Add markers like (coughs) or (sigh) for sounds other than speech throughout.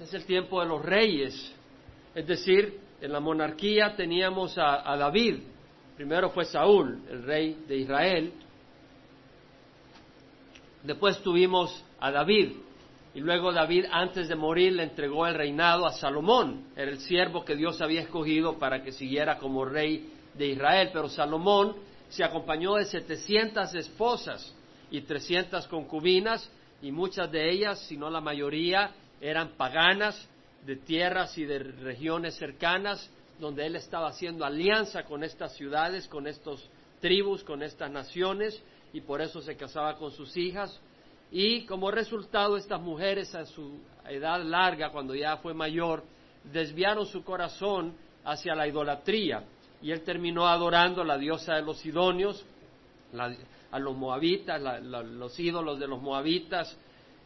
es el tiempo de los reyes. Es decir, en la monarquía teníamos a, David. Primero fue Saúl, el rey de Israel. Después tuvimos a David. Y luego David, antes de morir, le entregó el reinado a Salomón. Era el siervo que Dios había escogido para que siguiera como rey de Israel. Pero Salomón se acompañó de 700 esposas y 300 concubinas, y muchas de ellas, si no la mayoría, eran paganas de tierras y de regiones cercanas, donde él estaba haciendo alianza con estas ciudades, con estas tribus, con estas naciones, y por eso se casaba con sus hijas. Y como resultado, estas mujeres a su edad larga, cuando ya fue mayor, desviaron su corazón hacia la idolatría. Y él terminó adorando a la diosa de los sidonios, a los moabitas, los ídolos de los moabitas,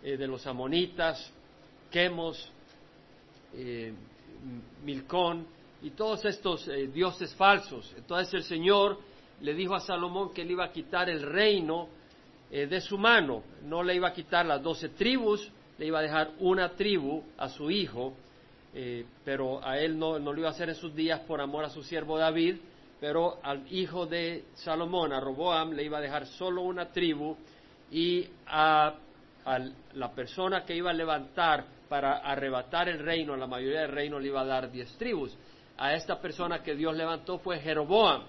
eh, de los amonitas, Quemos, eh, Milcón y todos estos eh, dioses falsos. Entonces el Señor le dijo a Salomón que él iba a quitar el reino de su mano, no le iba a quitar las doce tribus, le iba a dejar una tribu a su hijo, pero a él no, no lo iba a hacer en sus días por amor a su siervo David, pero al hijo de Salomón, a Roboam, le iba a dejar solo una tribu y a, la persona que iba a levantar para arrebatar el reino, la mayoría del reino le iba a dar diez tribus. A esta persona que Dios levantó fue Jeroboam.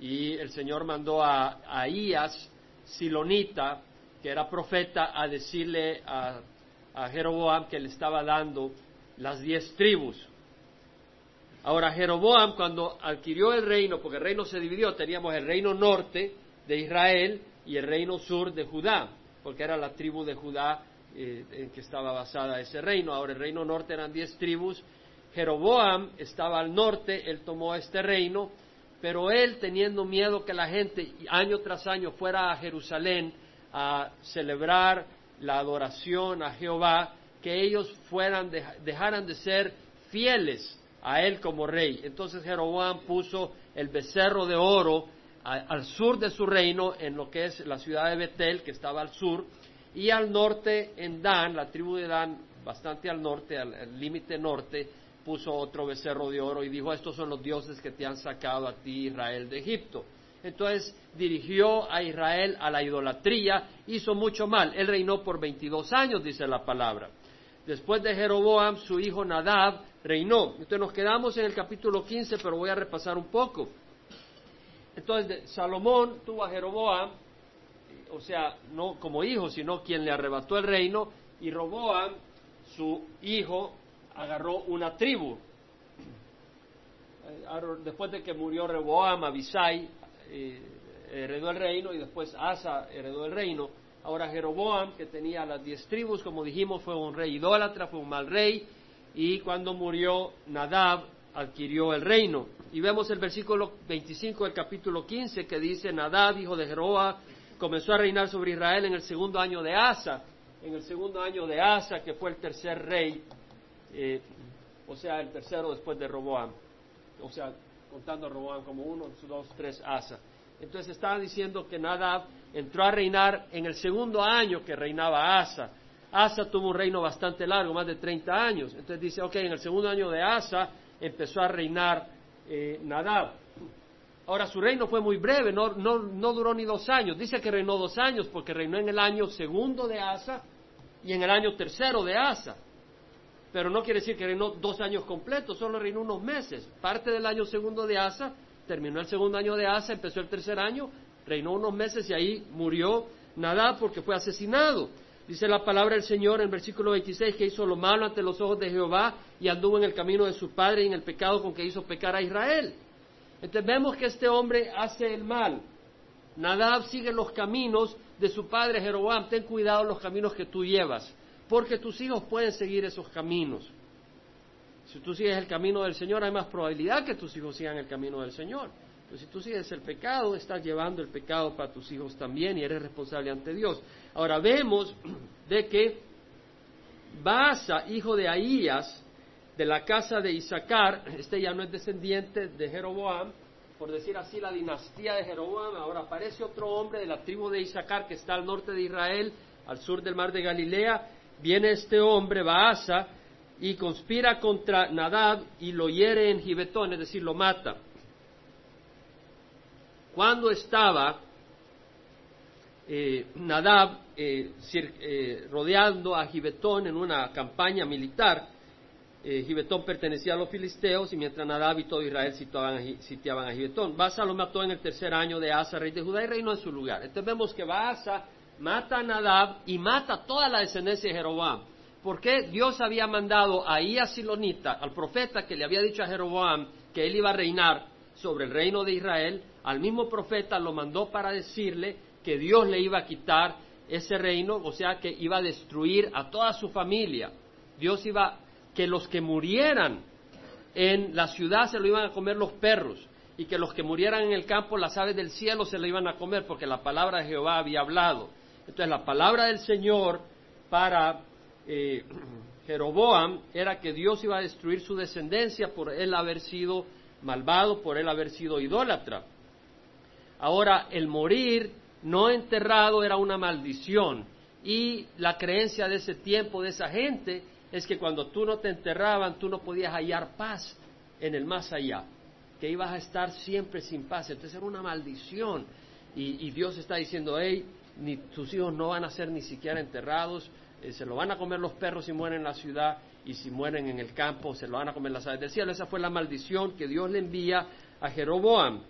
Y el Señor mandó a Ahías, Silonita, que era profeta, a decirle a, a Jeroboam que le estaba dando las diez tribus. Ahora, Jeroboam, cuando adquirió el reino, porque el reino se dividió, teníamos el reino norte de Israel y el reino sur de Judá, porque era la tribu de Judá eh, en que estaba basada ese reino. Ahora, el reino norte eran diez tribus. Jeroboam estaba al norte, él tomó este reino, pero él teniendo miedo que la gente año tras año fuera a Jerusalén a celebrar la adoración a Jehová, que ellos fueran, dejaran de ser fieles a él como rey. Entonces Jeroboam puso el becerro de oro al sur de su reino, en lo que es la ciudad de Betel, que estaba al sur, y al norte en Dan, la tribu de Dan, bastante al norte, al límite norte, puso otro becerro de oro y dijo, estos son los dioses que te han sacado a ti, Israel, de Egipto. Entonces dirigió a Israel a la idolatría, hizo mucho mal. Él reinó por 22 años, dice la palabra. Después de Jeroboam, su hijo Nadab reinó. Entonces nos quedamos en el capítulo 15, pero voy a repasar un poco. Entonces Salomón tuvo a Jeroboam, o sea, no como hijo, sino quien le arrebató el reino, y Roboam, su hijo, agarró una tribu. Eh, después de que murió Reboam, Abisai eh, heredó el reino y después Asa heredó el reino. Ahora Jeroboam, que tenía las diez tribus, como dijimos, fue un rey idólatra, fue un mal rey, y cuando murió Nadab adquirió el reino. Y vemos el versículo 25 del capítulo 15 que dice, Nadab, hijo de Jeroboam, comenzó a reinar sobre Israel en el segundo año de Asa, en el segundo año de Asa, que fue el tercer rey, eh, o sea, el tercero después de Roboam, o sea, contando a Roboam como uno, dos, tres, Asa. Entonces estaban diciendo que Nadab entró a reinar en el segundo año que reinaba Asa. Asa tuvo un reino bastante largo, más de 30 años. Entonces dice, ok, en el segundo año de Asa empezó a reinar eh, Nadab. Ahora su reino fue muy breve, no, no, no duró ni dos años. Dice que reinó dos años porque reinó en el año segundo de Asa y en el año tercero de Asa. Pero no quiere decir que reinó dos años completos, solo reinó unos meses. Parte del año segundo de Asa terminó el segundo año de Asa, empezó el tercer año, reinó unos meses y ahí murió Nadab porque fue asesinado. Dice la palabra del Señor en versículo 26 que hizo lo malo ante los ojos de Jehová y anduvo en el camino de su padre y en el pecado con que hizo pecar a Israel. Entonces vemos que este hombre hace el mal. Nadab sigue los caminos de su padre Jeroboam. Ten cuidado los caminos que tú llevas, porque tus hijos pueden seguir esos caminos. Si tú sigues el camino del Señor, hay más probabilidad que tus hijos sigan el camino del Señor. Pero si tú sigues el pecado, estás llevando el pecado para tus hijos también y eres responsable ante Dios. Ahora vemos (clears throat) de que Baasa, hijo de Ahías, de la casa de Isaacar, este ya no es descendiente de Jeroboam, por decir así, la dinastía de Jeroboam, ahora aparece otro hombre de la tribu de Isaacar que está al norte de Israel, al sur del mar de Galilea, viene este hombre, Baasa, y conspira contra Nadab y lo hiere en Gibetón, es decir, lo mata. Cuando estaba eh, Nadab eh, eh, rodeando a Gibetón en una campaña militar, Gibetón pertenecía a los filisteos y mientras Nadab y todo Israel sitiaban, a Gibetón. Baasa lo mató en el tercer año de Asa, rey de Judá, y reinó en su lugar. Entonces vemos que Baasa mata a Nadab y mata toda la descendencia de Jeroboam. Porque Dios había mandado a Silonita, al profeta que le había dicho a Jeroboam que él iba a reinar sobre el reino de Israel, al mismo profeta lo mandó para decirle que Dios le iba a quitar ese reino, o sea que iba a destruir a toda su familia. Dios iba, que los que murieran en la ciudad se lo iban a comer los perros, y que los que murieran en el campo, las aves del cielo se lo iban a comer, porque la palabra de Jehová había hablado. Entonces la palabra del Señor para eh, (clears throat) Jeroboam era que Dios iba a destruir su descendencia por él haber sido malvado, por él haber sido idólatra. Ahora, el morir no enterrado era una maldición y la creencia de ese tiempo, de esa gente, es que cuando tú no te enterraban, tú no podías hallar paz en el más allá, que ibas a estar siempre sin paz. Entonces era una maldición. Y, Dios está diciendo, hey, ni tus hijos no van a ser ni siquiera enterrados, eh, se lo van a comer los perros si mueren en la ciudad y si mueren en el campo se lo van a comer las aves del cielo. Esa fue la maldición que Dios le envía a Jeroboam.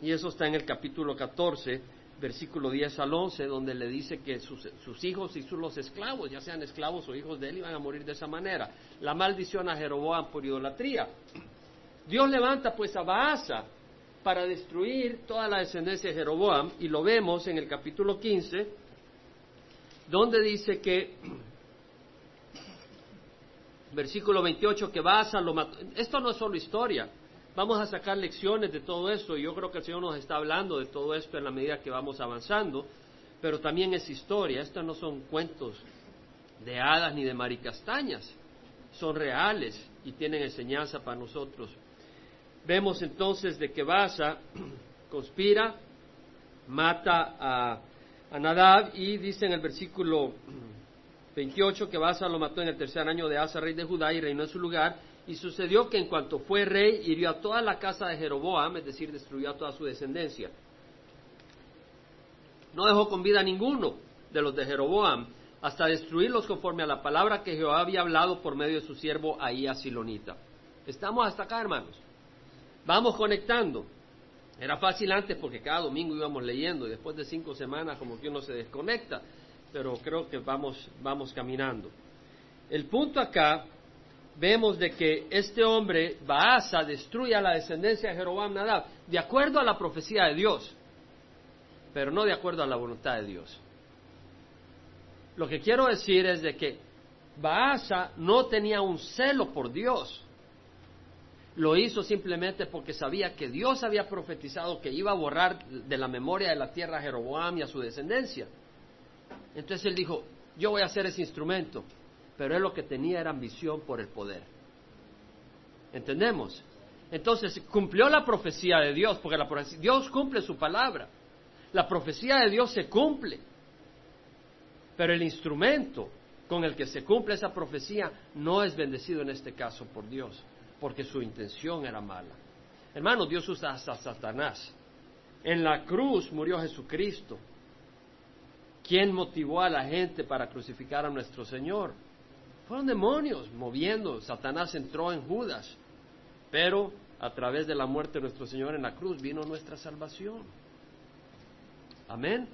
Y eso está en el capítulo 14, versículo 10 al 11, donde le dice que sus, hijos y sus los esclavos, ya sean esclavos o hijos de él, iban a morir de esa manera. La maldición a Jeroboam por idolatría. Dios levanta pues a Baasa para destruir toda la descendencia de Jeroboam, y lo vemos en el capítulo 15, donde dice que, versículo 28, que Baasa lo mató. Esto no es solo historia, vamos a sacar lecciones de todo esto, y yo creo que el Señor nos está hablando de todo esto en la medida que vamos avanzando, pero también es historia, estos no son cuentos de hadas ni de maricastañas, son reales y tienen enseñanza para nosotros. Vemos entonces de que Basa (clears throat) conspira, mata a, Nadab y dice en el versículo (clears throat) 28 que Basa lo mató en el tercer año de Asa, rey de Judá, y reinó en su lugar. Y sucedió que en cuanto fue rey, hirió a toda la casa de Jeroboam, es decir, destruyó a toda su descendencia. No dejó con vida a ninguno de los de Jeroboam, hasta destruirlos conforme a la palabra que Jehová había hablado por medio de su siervo ahí a Silonita. ¿Estamos hasta acá, hermanos? Vamos conectando. Era fácil antes porque cada domingo íbamos leyendo y después de cinco semanas como que uno se desconecta, pero creo que vamos, vamos caminando. El punto acá, vemos de que este hombre, Baasa, destruye a la descendencia de Jeroboam Nadab, de acuerdo a la profecía de Dios, pero no de acuerdo a la voluntad de Dios. Lo que quiero decir es de que Baasa no tenía un celo por Dios, lo hizo simplemente porque sabía que Dios había profetizado que iba a borrar de la memoria de la tierra a Jeroboam y a su descendencia. Entonces él dijo, yo voy a hacer ese instrumento, pero él lo que tenía era ambición por el poder. ¿Entendemos? Entonces cumplió la profecía de Dios, porque la Dios cumple su palabra. La profecía de Dios se cumple, pero el instrumento con el que se cumple esa profecía no es bendecido en este caso por Dios porque su intención era mala. Hermano, Dios usa a Satanás. En la cruz murió Jesucristo. ¿Quién motivó a la gente para crucificar a nuestro Señor? Fueron demonios moviendo. Satanás entró en Judas. Pero a través de la muerte de nuestro Señor en la cruz vino nuestra salvación. Amén.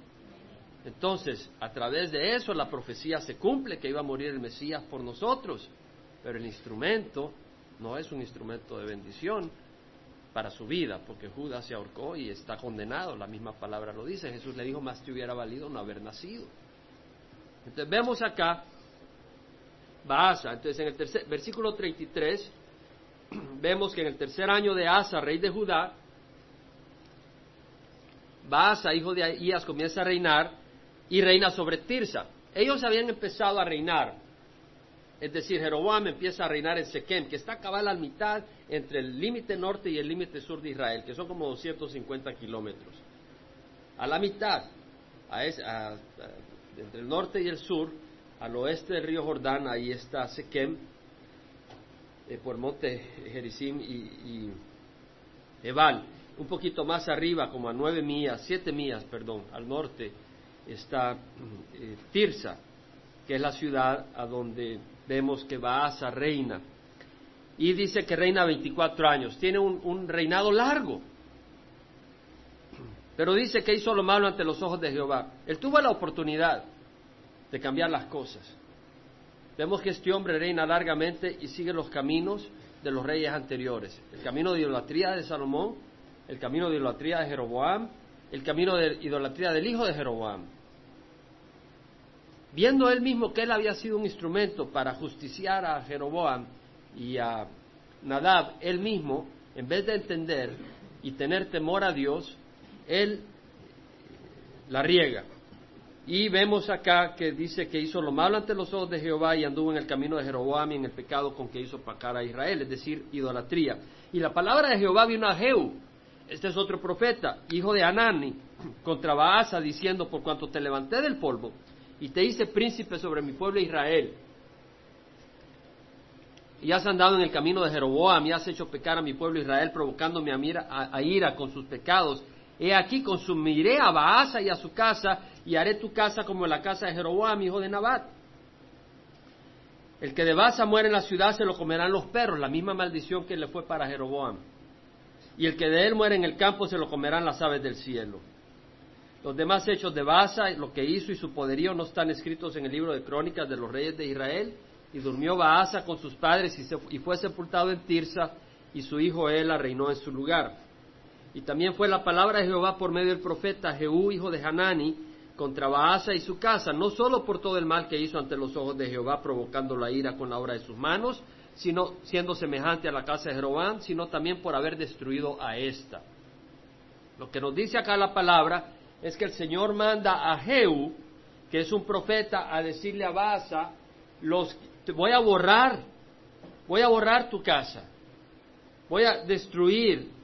Entonces, a través de eso la profecía se cumple que iba a morir el Mesías por nosotros. Pero el instrumento no es un instrumento de bendición para su vida, porque Judas se ahorcó y está condenado, la misma palabra lo dice. Jesús le dijo, más te hubiera valido no haber nacido. Entonces vemos acá, Baasa, entonces en el tercer, versículo 33, (clears throat) vemos que en el tercer año de Asa, rey de Judá, Baasa, hijo de Ahías, comienza a reinar y reina sobre Tirsa. Ellos habían empezado a reinar es decir, Jeroboam empieza a reinar en Sequem, que está cabal a la mitad entre el límite norte y el límite sur de Israel, que son como 250 kilómetros. A la mitad, entre el norte y el sur, al oeste del río Jordán, ahí está Sequem. eh, por monte Gerizim y, y Ebal. Un poquito más arriba, como a nueve millas, siete millas, perdón, al norte, está eh, Tirsa, que es la ciudad a donde vemos que Baasa reina. Y dice que reina 24 años. Tiene un, un reinado largo. Pero dice que hizo lo malo ante los ojos de Jehová. Él tuvo la oportunidad de cambiar las cosas. Vemos que este hombre reina largamente y sigue los caminos de los reyes anteriores. El camino de idolatría de Salomón, el camino de idolatría de Jeroboam, el camino de idolatría del hijo de Jeroboam. Viendo él mismo que él había sido un instrumento para justiciar a Jeroboam y a Nadab, él mismo, en vez de entender y tener temor a Dios, él la riega. Y vemos acá que dice que hizo lo malo ante los ojos de Jehová y anduvo en el camino de Jeroboam y en el pecado con que hizo pacar a Israel, es decir, idolatría. Y la palabra de Jehová vino a Jehú, este es otro profeta, hijo de Anani, (clears throat) contra Baasa, diciendo, por cuanto te levanté del polvo y te hice príncipe sobre mi pueblo Israel, y has andado en el camino de Jeroboam y has hecho pecar a mi pueblo Israel, provocándome a, a ira con sus pecados, He aquí consumiré a Baasa y a su casa, y haré tu casa como la casa de Jeroboam, hijo de Nabat. El que de Baasa muere en la ciudad se lo comerán los perros, la misma maldición que le fue para Jeroboam. Y el que de él muere en el campo se lo comerán las aves del cielo. Los demás hechos de Baasa, lo que hizo y su poderío no están escritos en el libro de crónicas de los reyes de Israel. Y durmió Baasa con sus padres y, y fue sepultado en Tirsa, y su hijo Ela reinó en su lugar. Y también fue la palabra de Jehová por medio del profeta Jehú, hijo de Hanani, contra Baasa y su casa, no solo por todo el mal que hizo ante los ojos de Jehová, provocando la ira con la obra de sus manos, sino siendo semejante a la casa de Jeroboam, sino también por haber destruido a esta. Lo que nos dice acá la palabra es que el Señor manda a Jehú, que es un profeta, a decirle a Baasa, los, te voy a borrar, voy a borrar tu casa, voy a destruir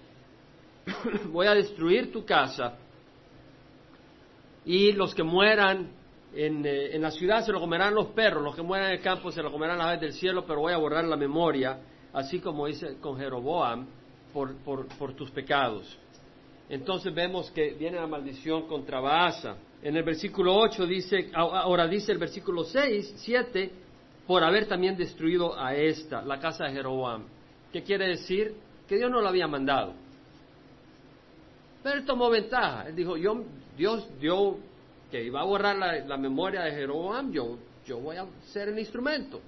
(clears throat) voy a destruir tu casa y los que mueran eh, en, la ciudad se lo comerán los perros, los que mueran en el campo se lo comerán las aves del cielo, pero voy a borrar la memoria, así como hice con Jeroboam, por, por, tus pecados. Entonces vemos que viene la maldición contra Baasa. En el versículo 8 dice, ahora dice el versículo 6, 7, por haber también destruido a esta, la casa de Jeroboam. ¿Qué quiere decir? Que Dios no lo había mandado. Pero él tomó ventaja. Él dijo, yo, Dios dio que iba a borrar la, memoria de Jeroboam, yo, yo voy a ser el instrumento.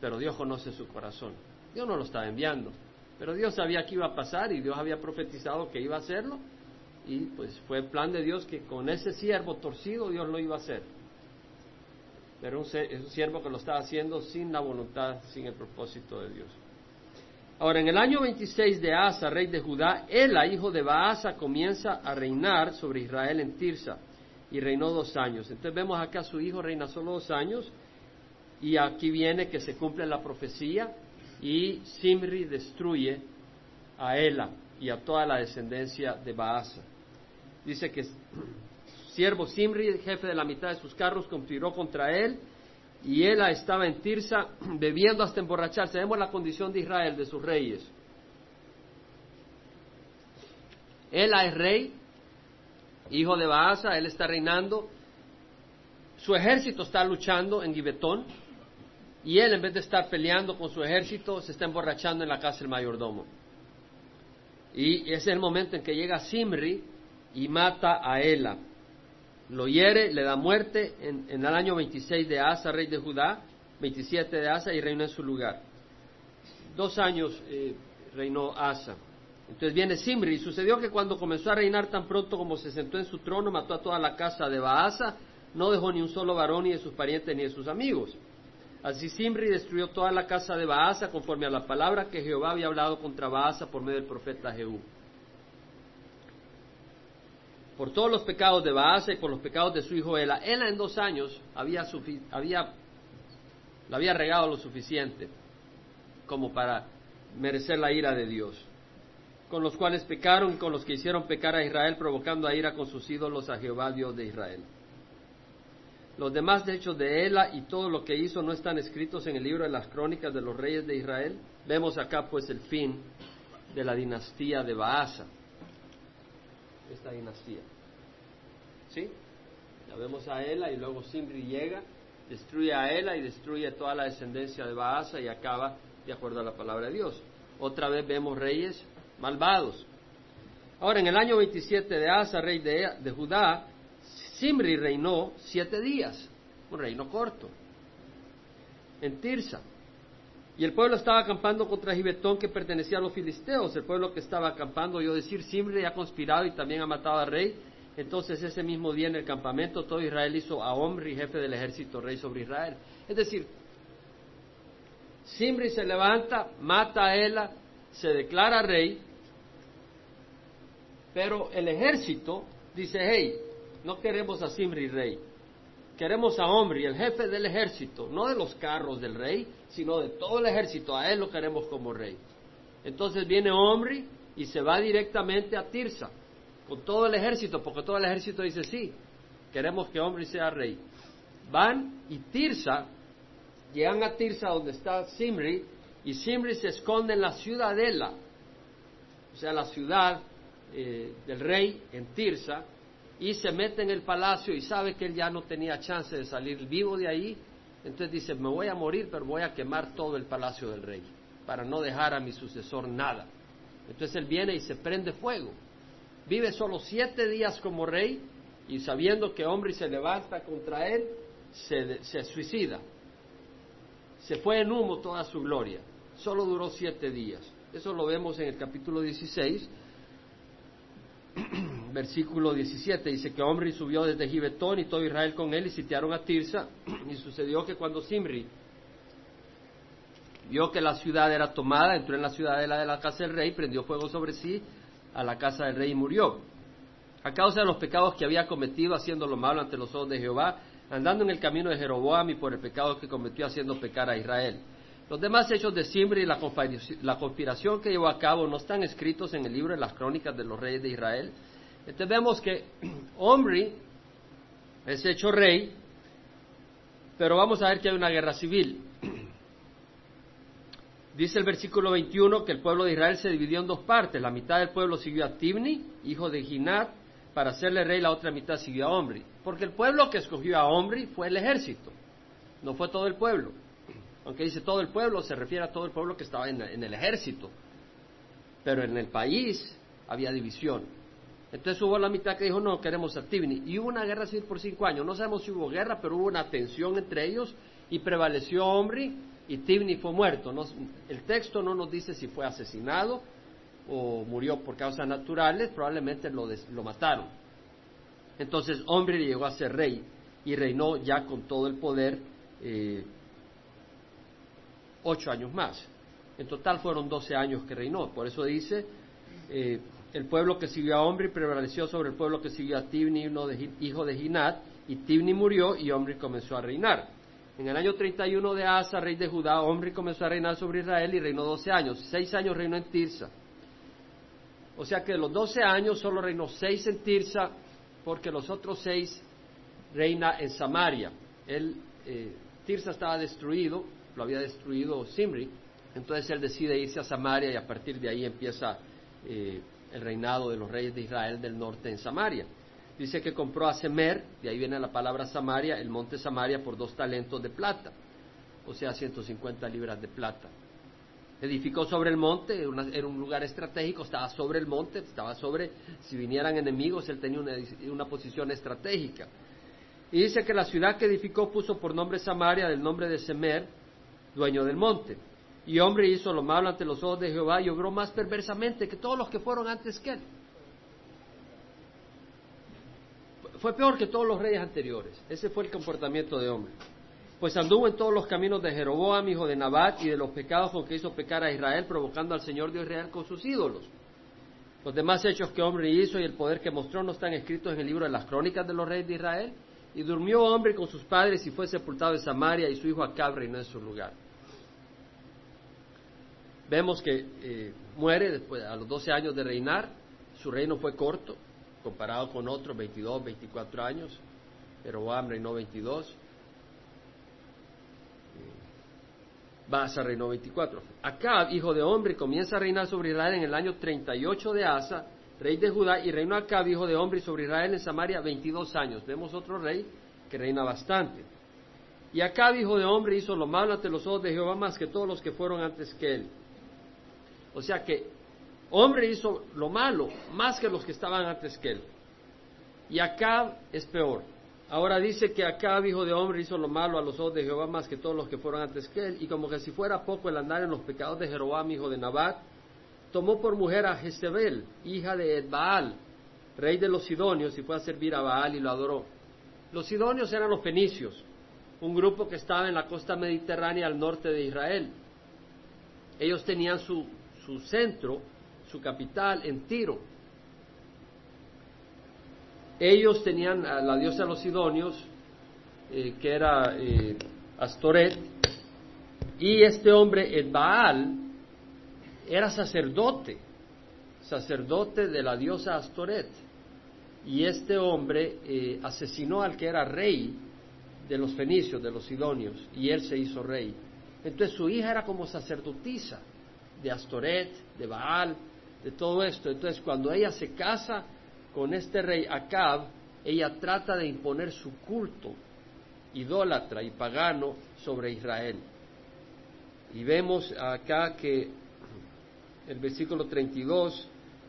Pero Dios conoce su corazón. Dios no lo estaba enviando. Pero Dios sabía que iba a pasar y Dios había profetizado que iba a hacerlo. Y pues fue el plan de Dios que con ese siervo torcido Dios lo iba a hacer. Pero es un siervo que lo estaba haciendo sin la voluntad, sin el propósito de Dios. Ahora, en el año 26 de Asa, rey de Judá, Ela, hijo de Baasa, comienza a reinar sobre Israel en Tirsa y reinó dos años. Entonces vemos acá a su hijo reina solo dos años y aquí viene que se cumple la profecía y Simri destruye a Ela y a toda la descendencia de Baasa. Dice que siervo Simri, jefe de la mitad de sus carros, conspiró contra él y él estaba en Tirsa (clears throat) bebiendo hasta emborracharse. Vemos la condición de Israel, de sus reyes. Ela es rey, hijo de Baasa, él está reinando. Su ejército está luchando en Gibetón y él en vez de estar peleando con su ejército se está emborrachando en la casa del mayordomo. Y ese es el momento en que llega Simri y mata a Ela lo hiere, le da muerte en, el año 26 de Asa, rey de Judá, 27 de Asa y reina en su lugar. Dos años eh, reinó Asa. Entonces viene Simri y sucedió que cuando comenzó a reinar tan pronto como se sentó en su trono, mató a toda la casa de Baasa, no dejó ni un solo varón ni de sus parientes ni de sus amigos. Así Simri destruyó toda la casa de Baasa conforme a la palabra que Jehová había hablado contra Baasa por medio del profeta Jehú por todos los pecados de Baasa y por los pecados de su hijo Ela. Ela en dos años había, había, la había regado lo suficiente como para merecer la ira de Dios, con los cuales pecaron con los que hicieron pecar a Israel, provocando a ira con sus ídolos a Jehová, Dios de Israel. Los demás hechos de Ela y todo lo que hizo no están escritos en el libro de las crónicas de los reyes de Israel. Vemos acá pues el fin de la dinastía de Baasa. Esta dinastía. ¿Sí? Ya vemos a Ela y luego Simri llega, destruye a Ela y destruye toda la descendencia de Baasa y acaba de acuerdo a la palabra de Dios. Otra vez vemos reyes malvados. Ahora, en el año 27 de Asa, rey de, de Judá, Simri reinó siete días, un reino corto, en Tirsa. Y el pueblo estaba acampando contra Gibetón que pertenecía a los filisteos. El pueblo que estaba acampando, yo decir, Simri ha conspirado y también ha matado al rey. Entonces ese mismo día en el campamento todo Israel hizo a Omri, jefe del ejército, rey sobre Israel. Es decir, Simri se levanta, mata a Ela, se declara rey, pero el ejército dice, hey, no queremos a Simri rey, queremos a Omri, el jefe del ejército, no de los carros del rey, sino de todo el ejército, a él lo queremos como rey. Entonces viene Omri y se va directamente a Tirsa, con todo el ejército, porque todo el ejército dice, sí, queremos que Omri sea rey. Van y Tirsa, llegan a Tirsa donde está Simri, y Simri se esconde en la ciudadela, o sea, la ciudad eh, del rey en Tirsa, y se mete en el palacio y sabe que él ya no tenía chance de salir vivo de ahí, entonces dice, me voy a morir, pero voy a quemar todo el palacio del rey, para no dejar a mi sucesor nada. Entonces él viene y se prende fuego. Vive solo siete días como rey y sabiendo que hombre se levanta contra él, se, se suicida. Se fue en humo toda su gloria. Solo duró siete días. Eso lo vemos en el capítulo 16 versículo 17, dice que Omri subió desde Gibetón y todo Israel con él y sitiaron a Tirsa. (clears throat) Y sucedió que cuando Simri vio que la ciudad era tomada, entró en la ciudad de la casa del rey, prendió fuego sobre sí a la casa del rey y murió. A causa de los pecados que había cometido haciendo lo malo ante los ojos de Jehová, andando en el camino de Jeroboam y por el pecado que cometió haciendo pecar a Israel. Los demás hechos de Simri y la conspiración que llevó a cabo no están escritos en el libro de las crónicas de los reyes de Israel. Entonces vemos que (clears throat) Omri es hecho rey, pero vamos a ver que hay una guerra civil. (clears throat) Dice el versículo 21 que el pueblo de Israel se dividió en dos partes. La mitad del pueblo siguió a Tibni, hijo de Ginat, para hacerle rey, la otra mitad siguió a Omri. Porque el pueblo que escogió a Omri fue el ejército, no fue todo el pueblo. (clears throat) Aunque dice todo el pueblo, se refiere a todo el pueblo que estaba en, en el ejército. Pero en el país había división. Entonces hubo la mitad que dijo, no, queremos a Tibni. Y hubo una guerra civil por cinco años. No sabemos si hubo guerra, pero hubo una tensión entre ellos y prevaleció Omri y Tibni fue muerto. el texto no nos dice si fue asesinado o murió por causas naturales, probablemente lo, lo mataron. Entonces Omri llegó a ser rey y reinó ya con todo el poder eh, ocho años más. En total fueron doce años que reinó. Por eso dice, eh, el pueblo que siguió a Omri prevaleció sobre el pueblo que siguió a Tibni, hijo de Ginat, y Tibni murió y Omri comenzó a reinar. En el año 31 de Asa, rey de Judá, Omri comenzó a reinar sobre Israel y reinó 12 años. Seis años reinó en Tirsa. O sea que de los 12 años solo reinó seis en Tirsa, porque los otros seis reina en Samaria. Él, eh, Tirsa estaba destruido, lo había destruido Simri, entonces él decide irse a Samaria y a partir de ahí empieza eh, el reinado de los reyes de Israel del norte en Samaria. Dice que compró a Semer, de ahí viene la palabra Samaria, el monte Samaria, por dos talentos de plata, o sea, 150 libras de plata. Edificó sobre el monte, era un lugar estratégico, estaba sobre el monte, estaba sobre, si vinieran enemigos, él tenía una, una posición estratégica. Y dice que la ciudad que edificó puso por nombre Samaria, del nombre de Semer, dueño del monte. Y hombre hizo lo malo ante los ojos de Jehová y obró más perversamente que todos los que fueron antes que él. Fue peor que todos los reyes anteriores. Ese fue el comportamiento de hombre. Pues anduvo en todos los caminos de Jeroboam, hijo de Nabat, y de los pecados con que hizo pecar a Israel, provocando al Señor de Israel con sus ídolos. Los demás hechos que hombre hizo y el poder que mostró no están escritos en el libro de las crónicas de los reyes de Israel. Y durmió hombre con sus padres y fue sepultado en Samaria, y su hijo Acab reinó en su lugar. Vemos que eh, muere después, a los 12 años de reinar, su reino fue corto, comparado con otros 22, 24 años. Jeroboam reinó 22. Baasa reinó 24. Acab, hijo de hombre, comienza a reinar sobre Israel en el año 38 de Asa, rey de Judá, y reinó Acab, hijo de hombre, sobre Israel en Samaria 22 años. Vemos otro rey que reina bastante. Y Acab, hijo de hombre, hizo lo malo ante los ojos de Jehová más que todos los que fueron antes que él. O sea que hombre hizo lo malo más que los que estaban antes que él. Y Acab es peor. Ahora dice que Acab, hijo de hombre, hizo lo malo a los ojos de Jehová más que todos los que fueron antes que él. Y como que si fuera poco el andar en los pecados de Jeroboam, hijo de Nabat, tomó por mujer a Jezebel, hija de Edbaal, rey de los Sidonios, y fue a servir a Baal y lo adoró. Los Sidonios eran los fenicios, un grupo que estaba en la costa mediterránea al norte de Israel. Ellos tenían su, su centro, su capital en Tiro. Ellos tenían a la diosa de los Sidonios, eh, que era eh, Astoret, y este hombre, Edbaal, era sacerdote, sacerdote de la diosa Astoret. Y este hombre eh, asesinó al que era rey de los fenicios, de los sidonios, y él se hizo rey. Entonces su hija era como sacerdotisa de Astoret, de Baal, de todo esto. Entonces cuando ella se casa con este rey Acab, ella trata de imponer su culto idólatra y pagano sobre Israel. Y vemos acá que el versículo 32,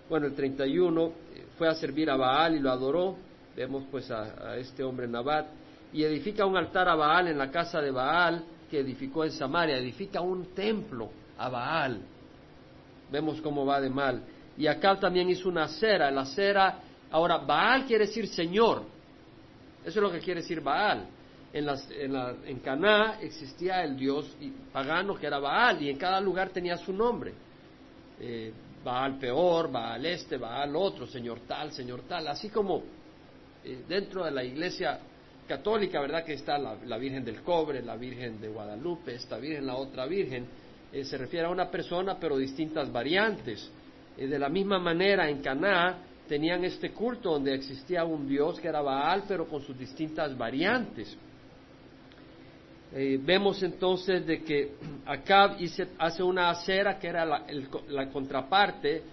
bueno, el 31, fue a servir a Baal y lo adoró. Vemos pues a, a este hombre Nabat. Y edifica un altar a Baal en la casa de Baal que edificó en Samaria. Edifica un templo a Baal. Vemos cómo va de mal. Y acá también hizo una acera. La acera, ahora Baal quiere decir Señor. Eso es lo que quiere decir Baal. En, las, en, la, en Caná existía el dios pagano que era Baal y en cada lugar tenía su nombre. Eh, Baal peor, Baal este, Baal otro, Señor tal, Señor tal. Así como eh, dentro de la iglesia católica, ¿verdad? Que está la, la, Virgen del Cobre, la Virgen de Guadalupe, esta Virgen, la otra Virgen. Eh, se refiere a una persona, pero distintas variantes. Eh, de la misma manera, en Caná tenían este culto donde existía un dios que era Baal, pero con sus distintas variantes. Eh, vemos entonces de que (clears throat) Acab hace una acera que era la, la contraparte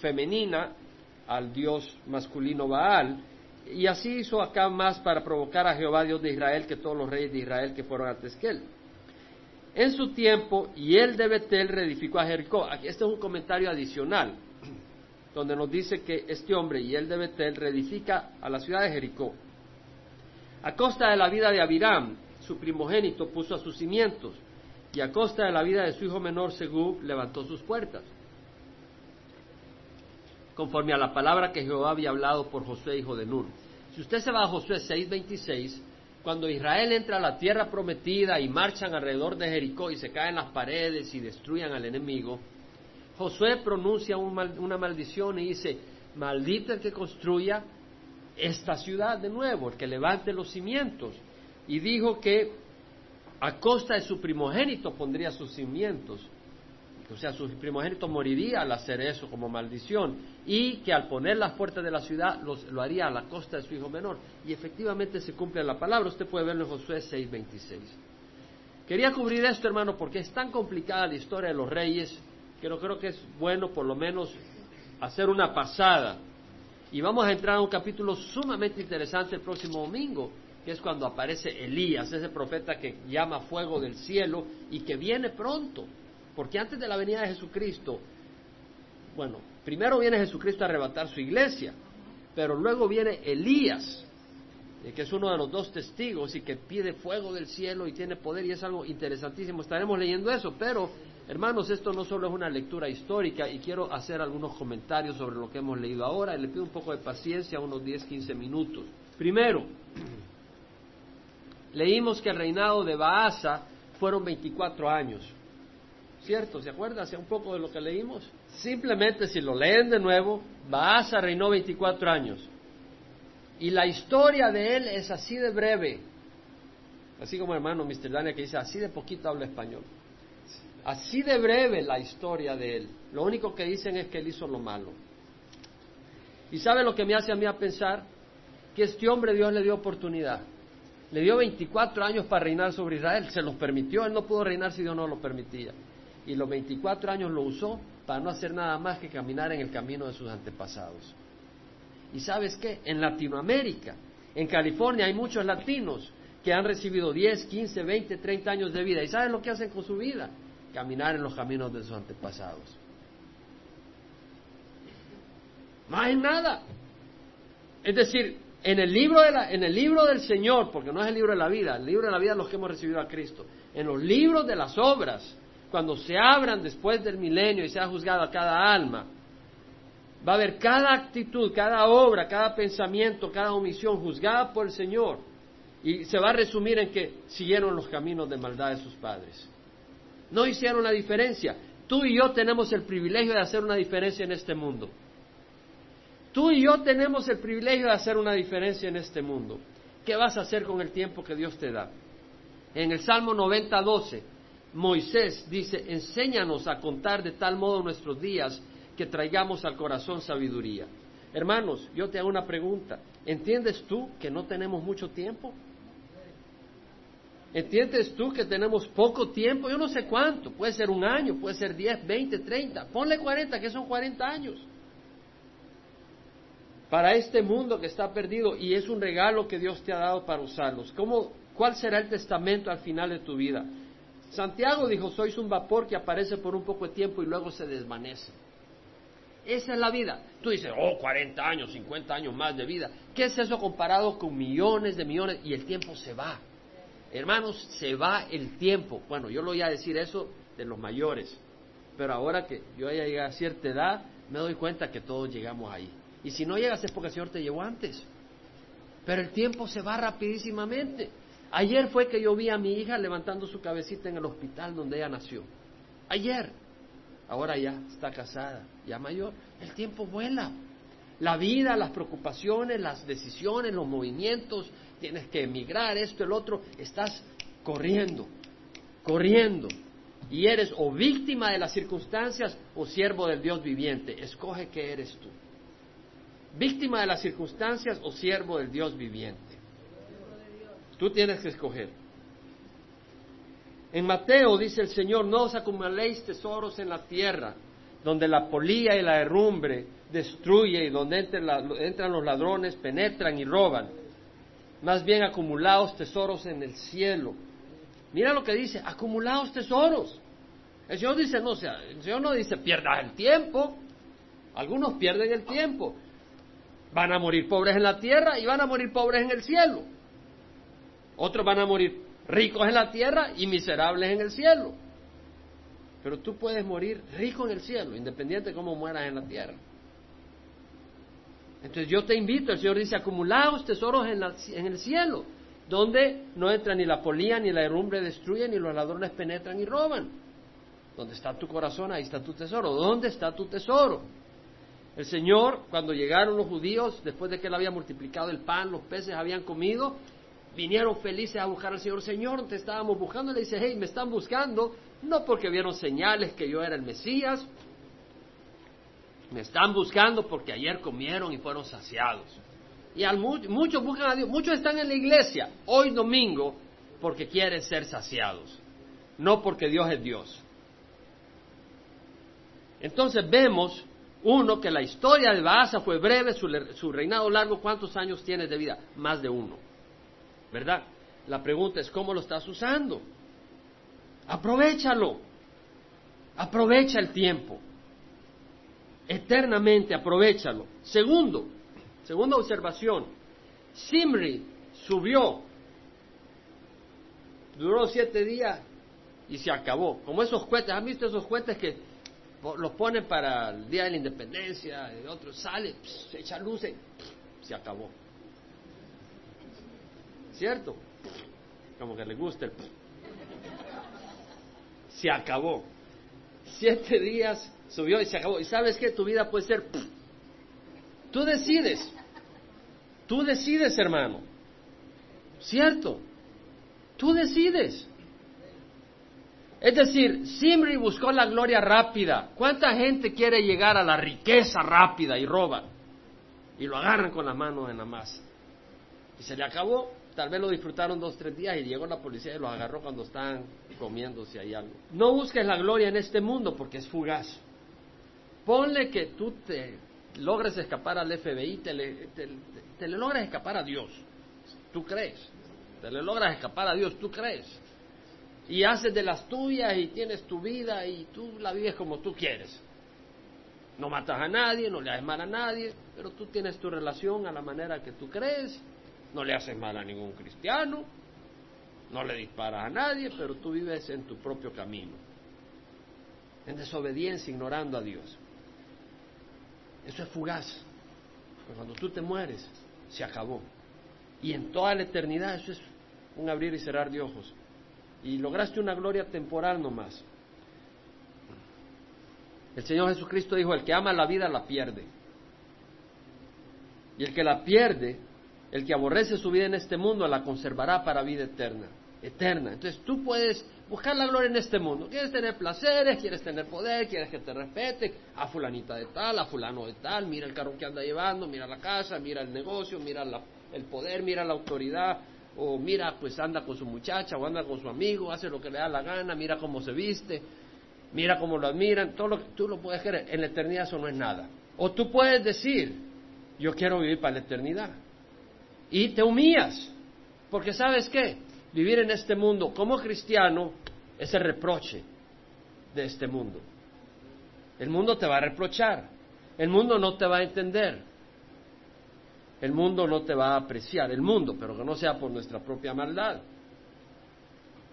femenina al dios masculino Baal, y así hizo Acab más para provocar a Jehová Dios de Israel que todos los reyes de Israel que fueron antes que él. En su tiempo, y él de Betel reedificó a Jericó. Aquí, este es un comentario adicional, (clears throat) donde nos dice que este hombre, y él de Betel, reedifica a la ciudad de Jericó. A costa de la vida de Abiram, su primogénito, puso a sus cimientos, y a costa de la vida de su hijo menor, Segú, levantó sus puertas. Conforme a la palabra que Jehová había hablado por Josué, hijo de Nun. Si usted se va a Josué 6:26, cuando Israel entra a la tierra prometida y marchan alrededor de Jericó y se caen las paredes y destruyan al enemigo, Josué pronuncia un mal, una maldición y dice, maldito el que construya esta ciudad de nuevo, el que levante los cimientos. Y dijo que a costa de su primogénito pondría sus cimientos. O sea, su primogénito moriría al hacer eso como maldición. Y que al poner las puertas de la ciudad los, lo haría a la costa de su hijo menor. Y efectivamente se cumple la palabra. Usted puede verlo en Josué 6:26. Quería cubrir esto, hermano, porque es tan complicada la historia de los reyes que no creo que es bueno por lo menos hacer una pasada. Y vamos a entrar a un capítulo sumamente interesante el próximo domingo, que es cuando aparece Elías, ese profeta que llama fuego del cielo y que viene pronto. Porque antes de la venida de Jesucristo, bueno, primero viene Jesucristo a arrebatar su iglesia, pero luego viene Elías, que es uno de los dos testigos y que pide fuego del cielo y tiene poder y es algo interesantísimo. Estaremos leyendo eso, pero hermanos, esto no solo es una lectura histórica y quiero hacer algunos comentarios sobre lo que hemos leído ahora y le pido un poco de paciencia, unos 10, 15 minutos. Primero, (clears throat) leímos que el reinado de Baasa fueron 24 años. ¿Cierto? ¿Se acuerda? Hace un poco de lo que leímos. Simplemente si lo leen de nuevo, Baasa reinó 24 años. Y la historia de él es así de breve. Así como hermano Mr. Daniel que dice, así de poquito habla español. Así de breve la historia de él. Lo único que dicen es que él hizo lo malo. ¿Y sabe lo que me hace a mí a pensar? que este hombre Dios le dio oportunidad. Le dio 24 años para reinar sobre Israel, se los permitió, él no pudo reinar si Dios no lo permitía. Y los 24 años lo usó para no hacer nada más que caminar en el camino de sus antepasados. Y sabes qué, en Latinoamérica, en California hay muchos latinos que han recibido 10, 15, 20, 30 años de vida. ¿Y sabes lo que hacen con su vida? Caminar en los caminos de sus antepasados. No hay nada. Es decir, en el, libro de la, en el libro del Señor, porque no es el libro de la vida, el libro de la vida es los que hemos recibido a Cristo, en los libros de las obras, cuando se abran después del milenio y sea juzgada cada alma, va a haber cada actitud, cada obra, cada pensamiento, cada omisión juzgada por el Señor. Y se va a resumir en que siguieron los caminos de maldad de sus padres. No hicieron la diferencia. Tú y yo tenemos el privilegio de hacer una diferencia en este mundo. Tú y yo tenemos el privilegio de hacer una diferencia en este mundo. ¿Qué vas a hacer con el tiempo que Dios te da? En el Salmo 90, 12, Moisés dice, enséñanos a contar de tal modo nuestros días que traigamos al corazón sabiduría. Hermanos, yo te hago una pregunta. ¿Entiendes tú que no tenemos mucho tiempo? ¿Entiendes tú que tenemos poco tiempo? Yo no sé cuánto. Puede ser un año, puede ser 10, 20, 30. Ponle 40, que son 40 años. Para este mundo que está perdido y es un regalo que Dios te ha dado para usarlos. ¿Cómo, ¿Cuál será el testamento al final de tu vida? Santiago dijo, sois un vapor que aparece por un poco de tiempo y luego se desvanece. Esa es la vida. Tú dices, oh, 40 años, 50 años más de vida. ¿Qué es eso comparado con millones de millones? Y el tiempo se va. Hermanos, se va el tiempo. Bueno, yo lo voy a decir eso de los mayores. Pero ahora que yo haya llegado a cierta edad, me doy cuenta que todos llegamos ahí. Y si no llegas es porque el Señor te llevó antes. Pero el tiempo se va rapidísimamente. Ayer fue que yo vi a mi hija levantando su cabecita en el hospital donde ella nació. Ayer. Ahora ya está casada, ya mayor. El tiempo vuela. La vida, las preocupaciones, las decisiones, los movimientos, tienes que emigrar, esto, el otro, estás corriendo, corriendo. Y eres o víctima de las circunstancias o siervo del Dios viviente. Escoge qué eres tú. Víctima de las circunstancias o siervo del Dios viviente. Tú tienes que escoger. En Mateo dice el Señor, no os acumuléis tesoros en la tierra, donde la polilla y la herrumbre destruye y donde entran los ladrones, penetran y roban. Más bien acumulaos tesoros en el cielo. Mira lo que dice, acumulaos tesoros. El Señor dice, no, sea, el Señor no dice pierdas el tiempo. Algunos pierden el tiempo. Van a morir pobres en la tierra y van a morir pobres en el cielo. Otros van a morir ricos en la tierra y miserables en el cielo. Pero tú puedes morir rico en el cielo, independiente de cómo mueras en la tierra. Entonces yo te invito, el Señor dice, acumulaos tesoros en, en el cielo, donde no entra ni la polía, ni la herrumbre destruye, ni los ladrones penetran y roban. Donde está tu corazón, ahí está tu tesoro. ¿Dónde está tu tesoro? El Señor, cuando llegaron los judíos, después de que Él había multiplicado el pan, los peces habían comido, vinieron felices a buscar al Señor. Señor, te estábamos buscando. Le dice, hey, me están buscando, no porque vieron señales que yo era el Mesías, me están buscando porque ayer comieron y fueron saciados. Y muchos buscan a Dios, muchos están en la iglesia hoy domingo porque quieren ser saciados, no porque Dios es Dios. Entonces vemos, uno, que la historia de Baasa fue breve, su, su reinado largo, ¿cuántos años tiene de vida? Más de uno. ¿Verdad? La pregunta es, ¿cómo lo estás usando? Aprovechalo. Aprovecha el tiempo. Eternamente aprovechalo. Segundo, segunda observación, Simri subió, duró siete días y se acabó. Como esos cohetes, ¿han visto esos cohetes que los ponen para el Día de la Independencia, y otros sale, se echa luces, se acabó. ¿Cierto? Como que le gusta el... Se acabó. Siete días subió y se acabó. ¿Y sabes qué? Tu vida puede ser... Tú decides. Tú decides, hermano. ¿Cierto? Tú decides. Es decir, Simri buscó la gloria rápida. ¿Cuánta gente quiere llegar a la riqueza rápida y roba? Y lo agarran con las manos en la masa. Y se le acabó. Tal vez lo disfrutaron dos, tres días y llegó la policía y los agarró cuando estaban comiéndose ahí algo. No busques la gloria en este mundo porque es fugaz. Ponle que tú te logres escapar al FBI, te le, te, le logras escapar a Dios. Tú crees. Te le logras escapar a Dios, tú crees. Y haces de las tuyas y tienes tu vida y tú la vives como tú quieres. No matas a nadie, no le haces mal a nadie, pero tú tienes tu relación a la manera que tú crees no le haces mal a ningún cristiano, no le disparas a nadie, pero tú vives en tu propio camino, en desobediencia, ignorando a Dios. Eso es fugaz, porque cuando tú te mueres, se acabó. Y en toda la eternidad eso es un abrir y cerrar de ojos. Y lograste una gloria temporal nomás. El Señor Jesucristo dijo, el que ama la vida la pierde. Y el que la pierde el que aborrece su vida en este mundo la conservará para vida eterna. Eterna. Entonces tú puedes buscar la gloria en este mundo. Quieres tener placeres, quieres tener poder, quieres que te respeten. A fulanita de tal, a fulano de tal. Mira el carro que anda llevando, mira la casa, mira el negocio, mira el poder, mira la autoridad. O mira, pues anda con su muchacha o anda con su amigo, hace lo que le da la gana, mira cómo se viste, mira cómo lo admiran. Todo lo que tú lo puedes querer. En la eternidad eso no es nada. O tú puedes decir, yo quiero vivir para la eternidad y te humillas. Porque sabes qué, vivir en este mundo como cristiano es el reproche de este mundo. El mundo te va a reprochar, el mundo no te va a entender, el mundo no te va a apreciar, el mundo, pero que no sea por nuestra propia maldad.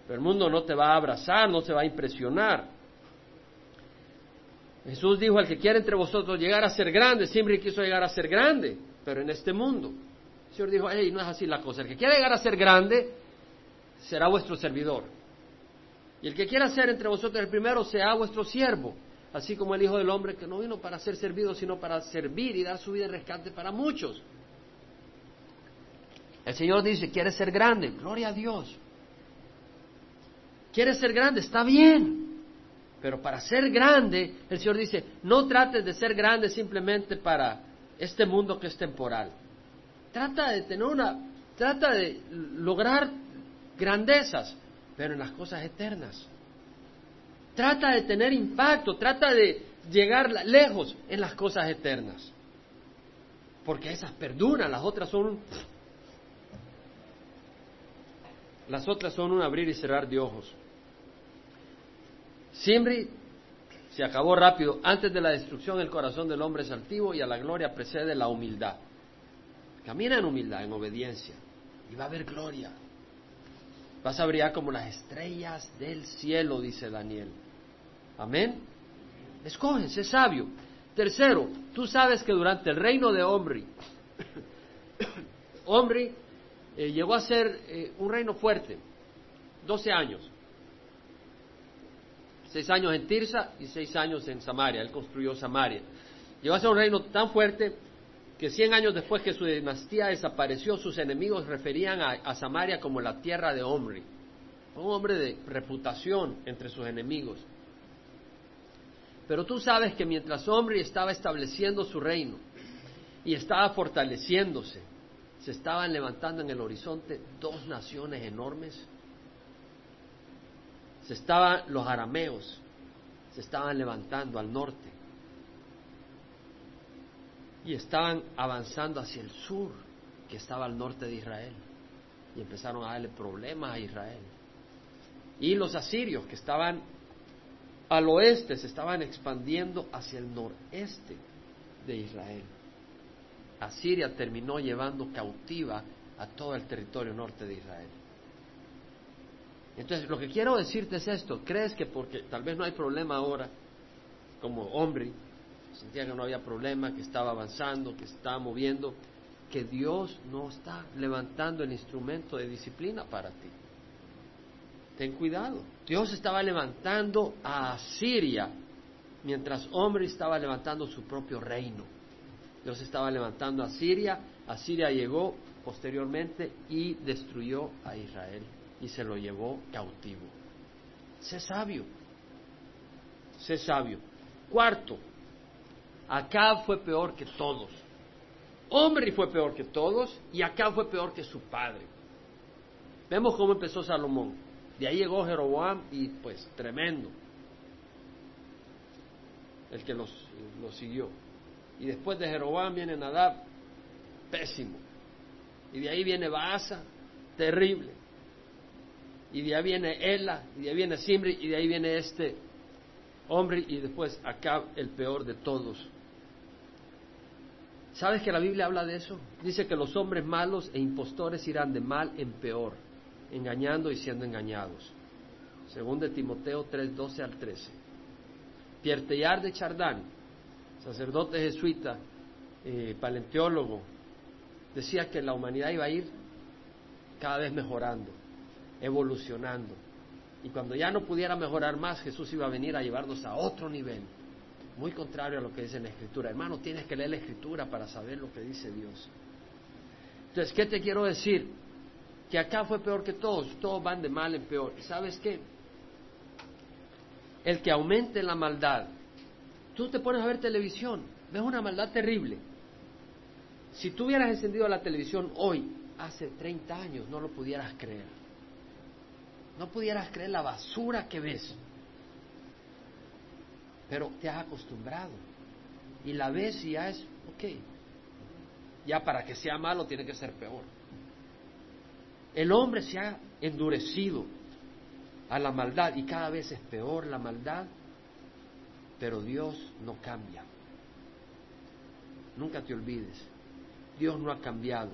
Pero el mundo no te va a abrazar, no se va a impresionar. Jesús dijo, al que quiere entre vosotros llegar a ser grande, siempre quiso llegar a ser grande, pero en este mundo. Señor dijo, hey, no es así la cosa. El que quiera llegar a ser grande será vuestro servidor. Y el que quiera ser entre vosotros el primero sea vuestro siervo. Así como el Hijo del Hombre que no vino para ser servido, sino para servir y dar su vida en rescate para muchos. El Señor dice, ¿quieres ser grande? Gloria a Dios. ¿Quieres ser grande? Está bien. Pero para ser grande, el Señor dice, no trates de ser grande simplemente para este mundo que es temporal. Trata de tener una, trata de lograr grandezas, pero en las cosas eternas. Trata de tener impacto, trata de llegar lejos en las cosas eternas. Porque esas perduran, las otras son las otras son un abrir y cerrar de ojos. Simri se acabó rápido. Antes de la destrucción el corazón del hombre es altivo y a la gloria precede la humildad. Camina en humildad, en obediencia, y va a haber gloria. Vas a brillar como las estrellas del cielo, dice Daniel. Amén. Escoge, sabio. Tercero, tú sabes que durante el reino de Omri, (coughs) Omri eh, llegó a ser eh, un reino fuerte, 12 años. Seis años en Tirsa y seis años en Samaria. Él construyó Samaria. Llegó a ser un reino tan fuerte que cien años después que su dinastía desapareció, sus enemigos referían a, Samaria como la tierra de Omri. Un hombre de reputación entre sus enemigos. Pero tú sabes que mientras Omri estaba estableciendo su reino y estaba fortaleciéndose, se estaban levantando en el horizonte dos naciones enormes. Se estaban los arameos, se estaban levantando al norte y estaban avanzando hacia el sur, que estaba al norte de Israel, y empezaron a darle problemas a Israel. Y los asirios, que estaban al oeste, se estaban expandiendo hacia el noreste de Israel. Asiria terminó llevando cautiva a todo el territorio norte de Israel. Entonces, lo que quiero decirte es esto, ¿crees que porque tal vez no hay problema ahora como hombre, sentía que no había problema, que estaba avanzando, que estaba moviendo, que Dios no está levantando el instrumento de disciplina para ti. Ten cuidado. Dios estaba levantando a Siria mientras hombre estaba levantando su propio reino. Dios estaba levantando a Siria, Asiria llegó posteriormente y destruyó a Israel y se lo llevó cautivo. Sé sabio, sé sabio. Cuarto, Acab fue peor que todos. Omri fue peor que todos y Acab fue peor que su padre. Vemos cómo empezó Salomón. De ahí llegó Jeroboam y pues tremendo. El que los, los siguió. Y después de Jeroboam viene Nadab, pésimo. Y de ahí viene Baasa, terrible. Y de ahí viene Ela, y de ahí viene Simri, y de ahí viene este hombre, y después Acab, el peor de todos. ¿Sabes que la Biblia habla de eso? Dice que los hombres malos e impostores irán de mal en peor, engañando y siendo engañados. Según de Timoteo 3, 12 al 13. Pierre de Chardin, sacerdote jesuita, eh, paleontólogo, decía que la humanidad iba a ir cada vez mejorando, evolucionando. Y cuando ya no pudiera mejorar más, Jesús iba a venir a llevarnos a otro nivel, muy contrario a lo que dice la Escritura. Hermano, tienes que leer la Escritura para saber lo que dice Dios. Entonces, ¿qué te quiero decir? Que acá fue peor que todos, todos van de mal en peor. ¿Sabes qué? El que aumente la maldad, tú te pones a ver televisión, ves una maldad terrible. Si tú hubieras encendido la televisión hoy, hace 30 años, no lo pudieras creer. No pudieras creer la basura que ves pero te has acostumbrado. Y la ves y ya es, ok, ya para que sea malo tiene que ser peor. El hombre se ha endurecido a la maldad y cada vez es peor la maldad, pero Dios no cambia. Nunca te olvides, Dios no ha cambiado.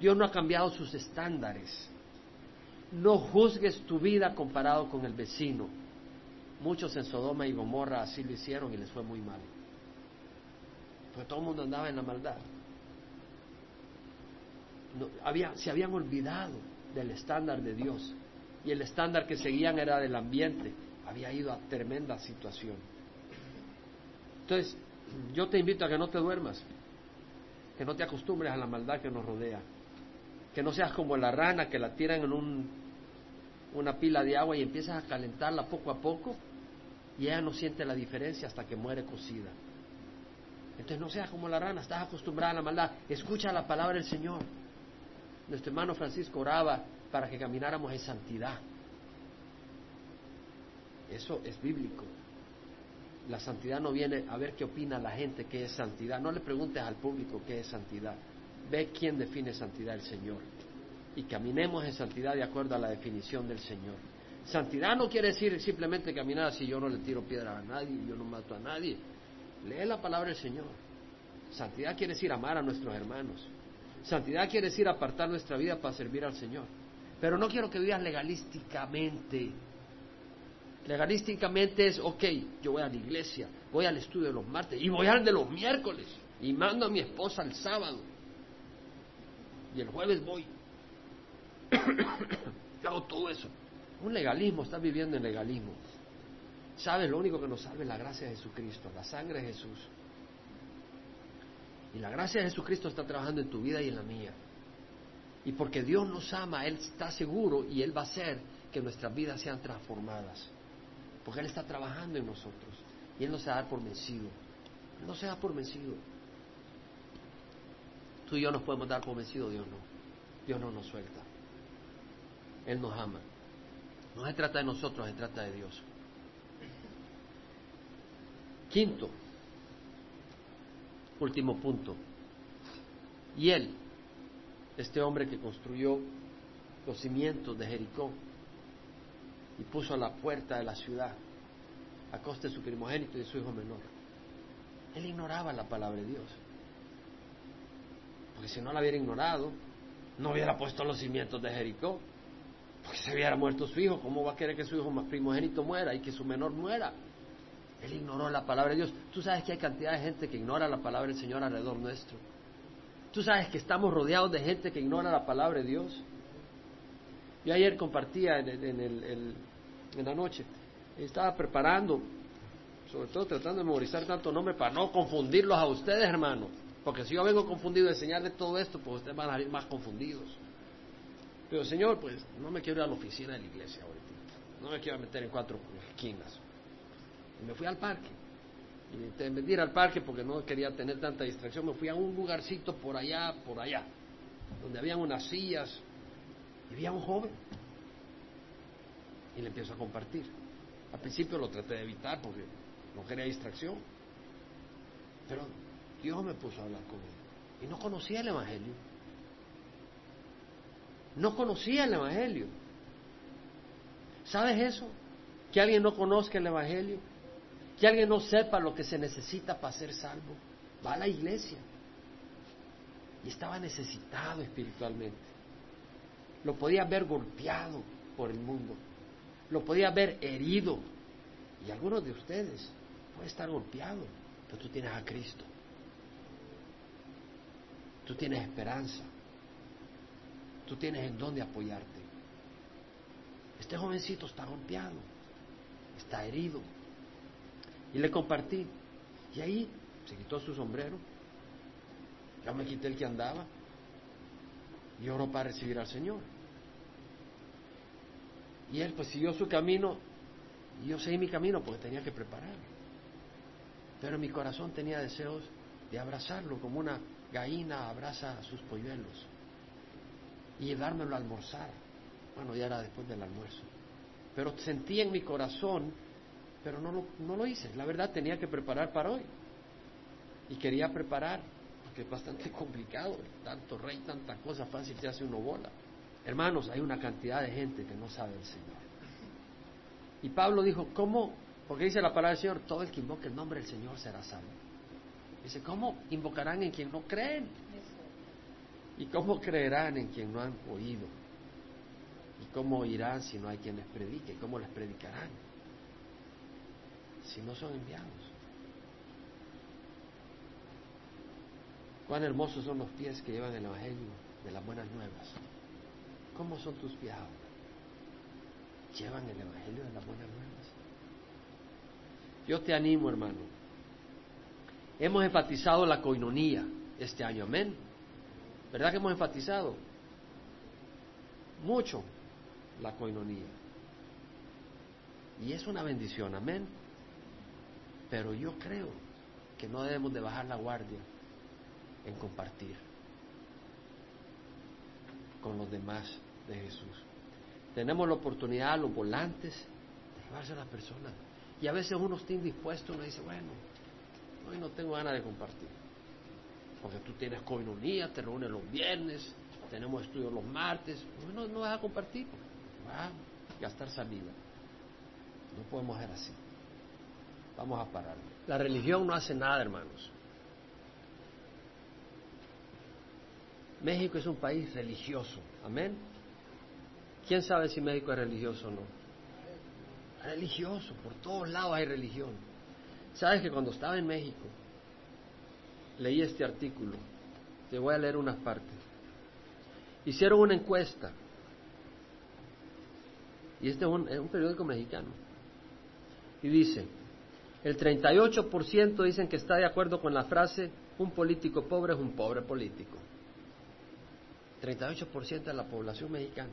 Dios no ha cambiado sus estándares. No juzgues tu vida comparado con el vecino. Muchos en Sodoma y Gomorra así lo hicieron y les fue muy mal. Porque todo el mundo andaba en la maldad. había, se habían olvidado del estándar de Dios. Y el estándar que seguían era del ambiente. Había ido a tremenda situación. Entonces, yo te invito a que no te duermas. Que no te acostumbres a la maldad que nos rodea. Que no seas como la rana que la tiran en un, una pila de agua y empiezas a calentarla poco a poco y ella no siente la diferencia hasta que muere cocida. Entonces no seas como la rana, estás acostumbrada a la maldad. Escucha la palabra del Señor. Nuestro hermano Francisco oraba para que camináramos en santidad. Eso es bíblico. La santidad no viene a ver qué opina la gente que es santidad. No le preguntes al público qué es santidad. Ve quién define santidad el Señor. Y caminemos en santidad de acuerdo a la definición del Señor. Santidad no quiere decir simplemente caminar así, yo no le tiro piedra a nadie, yo no mato a nadie. Lee la palabra del Señor. Santidad quiere decir amar a nuestros hermanos. Santidad quiere decir apartar nuestra vida para servir al Señor. Pero no quiero que vivas legalísticamente. Legalísticamente es, ok, yo voy a la iglesia, voy al estudio de los martes y voy al de los miércoles y mando a mi esposa el sábado. Y el jueves voy. (coughs) hago todo eso. Un legalismo, estás viviendo en legalismo. ¿Sabes? Lo único que nos salve es la gracia de Jesucristo, la sangre de Jesús. Y la gracia de Jesucristo está trabajando en tu vida y en la mía. Y porque Dios nos ama, Él está seguro y Él va a hacer que nuestras vidas sean transformadas. Porque Él está trabajando en nosotros. Y Él no se da por vencido. Él no se da por vencido. Tú y yo nos podemos dar por vencido, Dios no. Dios no nos suelta. Él nos ama. No se trata de nosotros, se trata de Dios. Quinto, último punto. Y él, este hombre que construyó los cimientos de Jericó y puso a la puerta de la ciudad a costa de su primogénito y de su hijo menor, él ignoraba la palabra de Dios. Porque si no la hubiera ignorado, no hubiera puesto los cimientos de Jericó. Porque se hubiera muerto su hijo, ¿cómo va a querer que su hijo más primogénito muera y que su menor muera? Él ignoró la palabra de Dios. Tú sabes que hay cantidad de gente que ignora la palabra del Señor alrededor nuestro. Tú sabes que estamos rodeados de gente que ignora la palabra de Dios. Yo ayer compartía en, en, en la noche, estaba preparando, sobre todo tratando de memorizar tanto nombre para no confundirlos a ustedes, hermano. Porque si yo vengo confundido a enseñarle todo esto, pues ustedes van a salir más confundidos. Pero Señor, pues no me quiero ir a la oficina de la iglesia ahorita. No me quiero meter en cuatro esquinas. Y me fui al parque. Y de ir al parque porque no quería tener tanta distracción, me fui a un lugarcito por allá, por allá, donde habían unas sillas y había un joven. Y le empiezo a compartir. Al principio lo traté de evitar porque no quería distracción. Pero Dios me puso a hablar con él. Y no conocía el Evangelio. No conocía el Evangelio. ¿Sabes eso? Que alguien no conozca el Evangelio. Que alguien no sepa lo que se necesita para ser salvo. Va a la iglesia. Y estaba necesitado espiritualmente. Lo podía ver golpeado por el mundo. Lo podía ver herido. Y algunos de ustedes puede estar golpeado, pero tú tienes a Cristo. Tú tienes esperanza. Tú tienes en dónde apoyarte. Este jovencito está golpeado, está herido. Y le compartí. Y ahí se quitó su sombrero. Ya me quité el que andaba. Y oró para recibir al Señor. Y él pues siguió su camino. Y yo seguí mi camino porque tenía que prepararme. Pero mi corazón tenía deseos de abrazarlo como una gallina abraza a sus polluelos y llevármelo a almorzar. Bueno, ya era después del almuerzo. Pero sentí en mi corazón, pero no lo, no lo hice. La verdad tenía que preparar para hoy. Y quería preparar, porque es bastante (laughs) complicado. Tanto rey, tanta cosa fácil se hace uno bola. Hermanos, hay una cantidad de gente que no sabe el Señor. Y Pablo dijo, ¿cómo? Porque dice la palabra del Señor, todo el que invoque el nombre del Señor será salvo. Dice, ¿cómo invocarán en quien no creen? ¿Y cómo creerán en quien no han oído? ¿Y cómo oirán si no hay quien les predique? ¿Cómo les predicarán? Si no son enviados. Cuán hermosos son los pies que llevan el Evangelio de las buenas nuevas. ¿Cómo son tus pies ahora? ¿Llevan el Evangelio de las buenas nuevas? Yo te animo, hermano. Hemos enfatizado la coinonía este año, amén. ¿Verdad que hemos enfatizado? Mucho la coinonía. Y es una bendición, amén. Pero yo creo que no debemos de bajar la guardia en compartir con los demás de Jesús. Tenemos la oportunidad, los volantes, de llevarse a las personas. Y a veces uno está indispuesto, uno dice, bueno, hoy no tengo ganas de compartir. Porque tú tienes coinonía, te reúnes los viernes, tenemos estudios los martes. Bueno, no vas a compartir, va a gastar salida. No podemos ser así. Vamos a parar. La religión no hace nada, hermanos. México es un país religioso. Amén. ¿Quién sabe si México es religioso o no? Religioso, por todos lados hay religión. ¿Sabes que cuando estaba en México leí este artículo? Te voy a leer unas partes. Hicieron una encuesta. Y este es un, periódico mexicano. Y dice, el 38% dicen que está de acuerdo con la frase, un político pobre es un pobre político. 38% de la población mexicana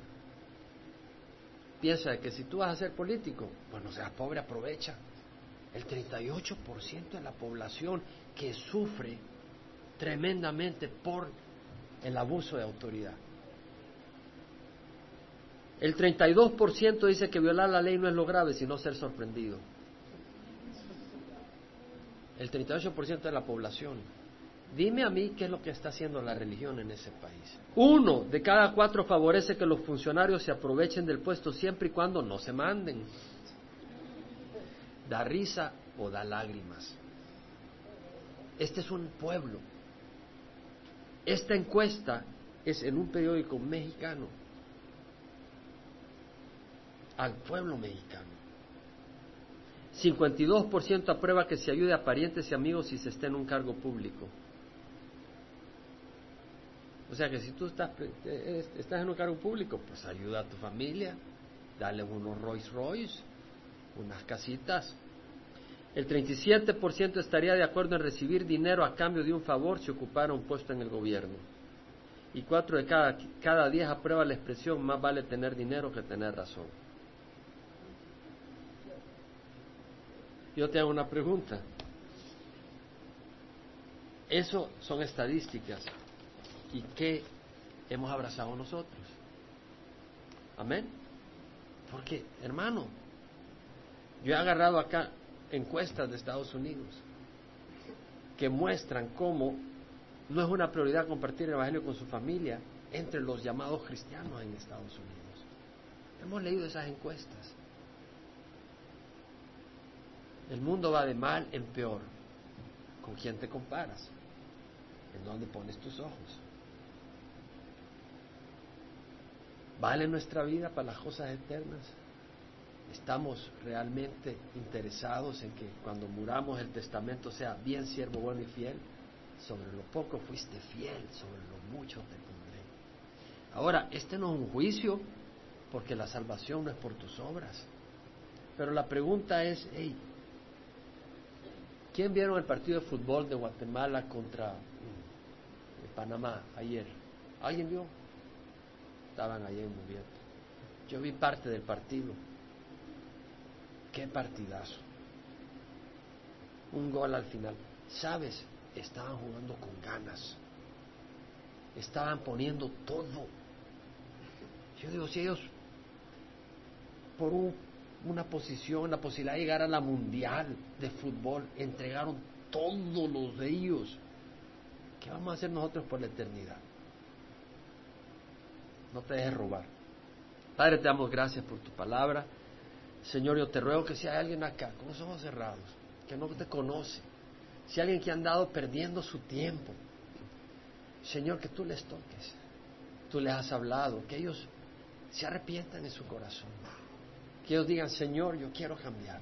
piensa que si tú vas a ser político, bueno, seas pobre, aprovecha. El 38% de la población que sufre tremendamente por el abuso de autoridad. El 32% dice que violar la ley no es lo grave, sino ser sorprendido. El 38% de la población. Dime a mí qué es lo que está haciendo la religión en ese país. Uno de cada cuatro favorece que los funcionarios se aprovechen del puesto siempre y cuando no se manden. Da risa o da lágrimas. Este es un pueblo. Esta encuesta es en un periódico mexicano al pueblo mexicano. 52% aprueba que se ayude a parientes y amigos si se está en un cargo público. O sea que si tú estás, estás en un cargo público, pues ayuda a tu familia, dale unos Rolls Royce, unas casitas. El 37% estaría de acuerdo en recibir dinero a cambio de un favor si ocupara un puesto en el gobierno. Y cuatro de cada, cada diez aprueba la expresión más vale tener dinero que tener razón. Yo te hago una pregunta. Eso son estadísticas. ¿Y qué hemos abrazado nosotros? Amén. Porque, hermano, yo he agarrado acá encuestas de Estados Unidos que muestran cómo no es una prioridad compartir el Evangelio con su familia entre los llamados cristianos en Estados Unidos. Hemos leído esas encuestas. El mundo va de mal en peor. ¿Con quién te comparas? ¿En dónde pones tus ojos? ¿Vale nuestra vida para las cosas eternas? ¿Estamos realmente interesados en que cuando muramos el testamento sea bien siervo bueno y fiel? Sobre lo poco fuiste fiel, sobre lo mucho te pondré. Ahora, este no es un juicio, porque la salvación no es por tus obras. Pero la pregunta es, hey, ¿quién vieron el partido de fútbol de Guatemala contra mm, Panamá ayer? ¿Alguien vio? Estaban allá en movimiento. Yo vi parte del partido. Qué partidazo. Un gol al final. ¿Sabes? Estaban jugando con ganas. Estaban poniendo todo. Yo digo, si ellos por una posición, la posibilidad de llegar a la mundial de fútbol, entregaron todos los de ellos, ¿qué vamos a hacer nosotros por la eternidad? No te dejes robar. Padre, te damos gracias por tu palabra. Señor, yo te ruego que si hay alguien acá con los ojos cerrados, que no te conoce, si hay alguien que ha andado perdiendo su tiempo, Señor, que tú les toques, tú les has hablado, que ellos se arrepientan en su corazón, que ellos digan, Señor, yo quiero cambiar,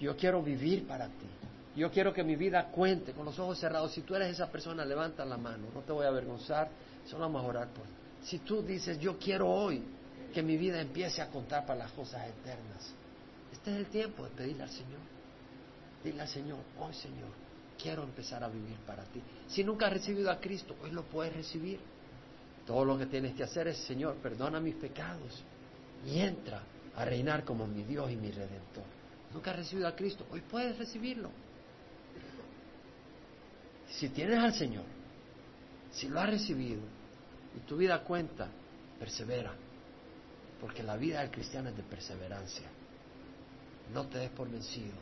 yo quiero vivir para ti, yo quiero que mi vida cuente con los ojos cerrados. Si tú eres esa persona, levanta la mano, no te voy a avergonzar, solo vamos a orar por ti. Si tú dices, yo quiero hoy que mi vida empiece a contar para las cosas eternas. Este es el tiempo de pedirle al Señor. Dile al Señor, hoy Señor, quiero empezar a vivir para ti. Si nunca has recibido a Cristo, hoy lo puedes recibir. Todo lo que tienes que hacer es, Señor, perdona mis pecados y entra a reinar como mi Dios y mi Redentor. Nunca has recibido a Cristo, hoy puedes recibirlo. Si tienes al Señor, si lo has recibido y tu vida cuenta, persevera porque la vida del cristiano es de perseverancia. No te des por vencido,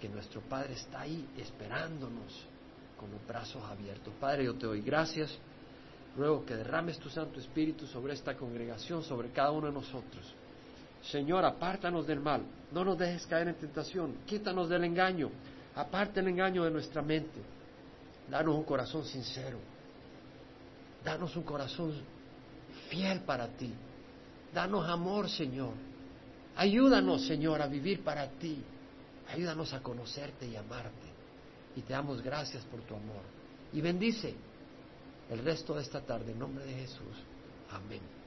que nuestro Padre está ahí esperándonos con los brazos abiertos. Padre, yo te doy gracias. Ruego que derrames tu Santo Espíritu sobre esta congregación, sobre cada uno de nosotros. Señor, apártanos del mal, no nos dejes caer en tentación, quítanos del engaño, aparte el engaño de nuestra mente. Danos un corazón sincero, danos un corazón fiel para ti, Danos amor, Señor. Ayúdanos, Señor, a vivir para ti. Ayúdanos a conocerte y amarte. Y te damos gracias por tu amor. Y bendice el resto de esta tarde en nombre de Jesús. Amén.